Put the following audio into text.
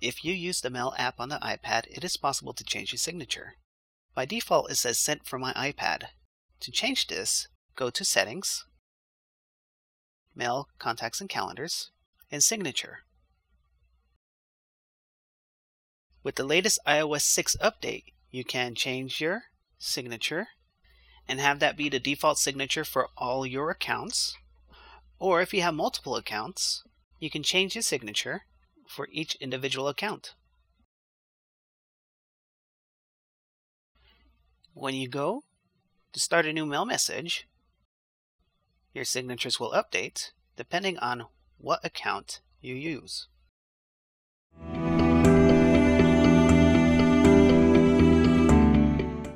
If you use the Mail app on the iPad, it is possible to change your signature. By default, it says Sent from my iPad. To change this, go to Settings, Mail, Contacts and Calendars, and Signature. With the latest iOS 6 update, you can change your signature and have that be the default signature for all your accounts. Or if you have multiple accounts, you can change your signature for each individual account. When you go to start a new mail message, your signatures will update depending on what account you use.